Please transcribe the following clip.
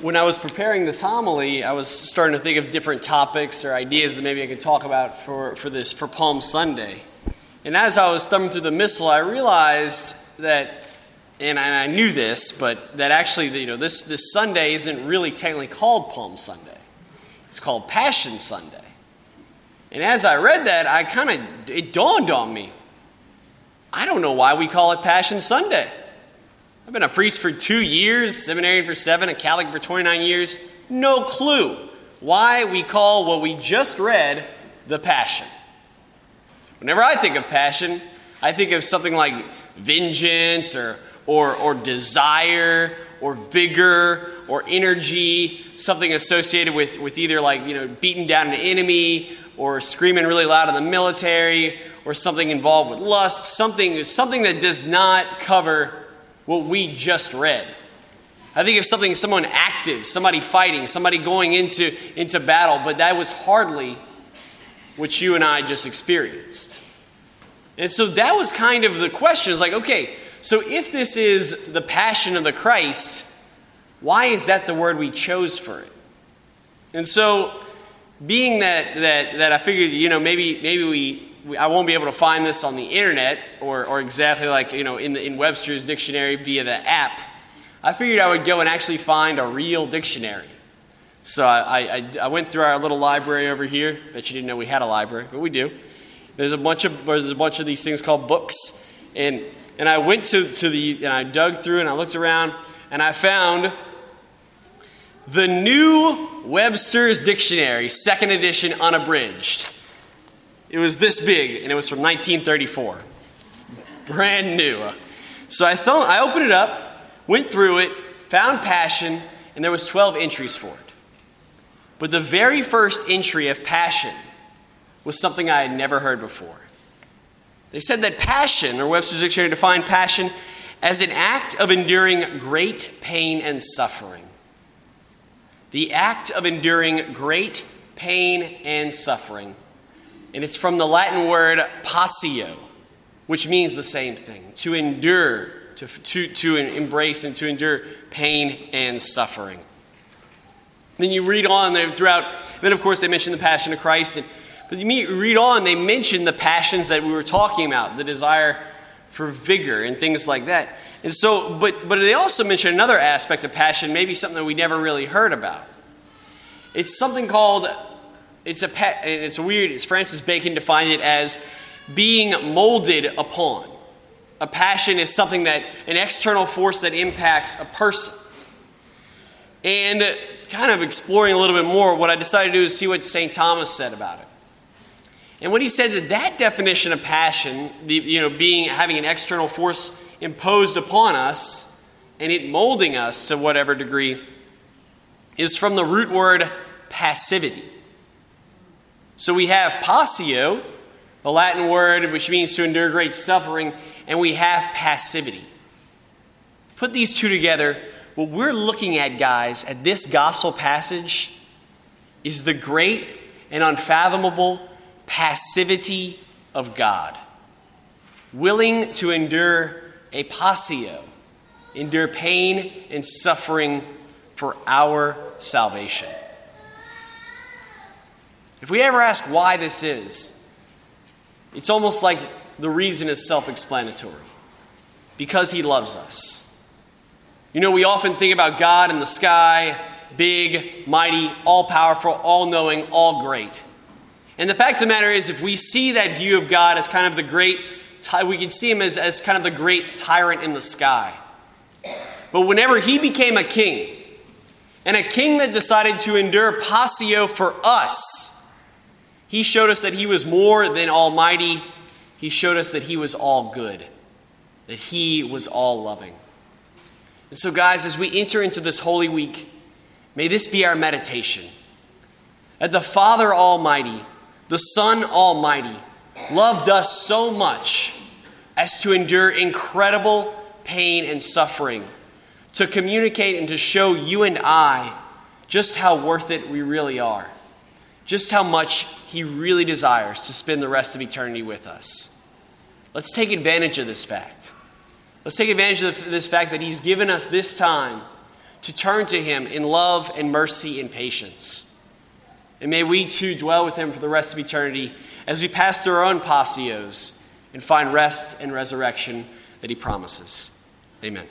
when I was preparing this homily, I was starting to think of different topics or ideas that maybe I could talk about for, for this, for Palm Sunday. And as I was thumbing through the missal, I realized that, and I knew this, but that actually, you know, this, this Sunday isn't really technically called Palm Sunday. It's called Passion Sunday. And as I read that, I kind of, it dawned on me. I don't know why we call it Passion Sunday. I've been a priest for two years, seminarian for seven, a Catholic for 29 years. No clue why we call what we just read the Passion. Whenever I think of passion, I think of something like vengeance or, or, or desire or vigor or energy, something associated with, with either like, you know, beating down an enemy or screaming really loud in the military or something involved with lust, something, something that does not cover what we just read. I think of something, someone active, somebody fighting, somebody going into, into battle, but that was hardly what you and I just experienced. And so that was kind of the question. It's like, okay, so if this is the passion of the Christ, why is that the word we chose for it? And so, being that that that I figured, you know, maybe maybe we I won't be able to find this on the internet or, or exactly like, you know, in, the, in Webster's dictionary via the app. I figured I would go and actually find a real dictionary. So I, I, I went through our little library over here. Bet you didn't know we had a library, but we do. There's a bunch of, there's a bunch of these things called books. And, and I went to, to the, and I dug through and I looked around and I found the new Webster's Dictionary, second edition, unabridged. It was this big, and it was from 1934. Brand new. So I, I opened it up, went through it, found passion, and there was 12 entries for it. But the very first entry of passion was something I had never heard before. They said that passion, or Webster's Dictionary defined passion as an act of enduring great pain and suffering. The act of enduring great pain and suffering and it's from the Latin word passio, which means the same thing to endure, to, to, to embrace, and to endure pain and suffering. Then you read on throughout, then of course they mention the passion of Christ. And, but you read on, they mention the passions that we were talking about, the desire for vigor and things like that. And so, but, but they also mention another aspect of passion, maybe something that we never really heard about. It's something called it's a pet, and it's weird. It's Francis Bacon defined it as being molded upon. A passion is something that an external force that impacts a person. And kind of exploring a little bit more, what I decided to do is see what St. Thomas said about it. And what he said that that definition of passion, the, you know, being having an external force imposed upon us and it molding us to whatever degree, is from the root word passivity. So we have passio, the Latin word which means to endure great suffering, and we have passivity. Put these two together, what we're looking at, guys, at this gospel passage is the great and unfathomable passivity of God. Willing to endure a passio, endure pain and suffering for our salvation. If we ever ask why this is, it's almost like the reason is self explanatory because He loves us. You know, we often think about God in the sky, big, mighty, all powerful, all knowing, all great. And the fact of the matter is, if we see that view of God as kind of the great, we can see him as, as kind of the great tyrant in the sky. But whenever he became a king, and a king that decided to endure passio for us, he showed us that He was more than almighty. He showed us that He was all good, that He was all loving. And so, guys, as we enter into this Holy Week, may this be our meditation. That the Father Almighty, the Son Almighty, loved us so much as to endure incredible pain and suffering, to communicate and to show you and I just how worth it we really are just how much He really desires to spend the rest of eternity with us. Let's take advantage of this fact. Let's take advantage of this fact that He's given us this time to turn to Him in love and mercy and patience. And may we too dwell with Him for the rest of eternity as we pass through our own passios and find rest and resurrection that He promises. Amen.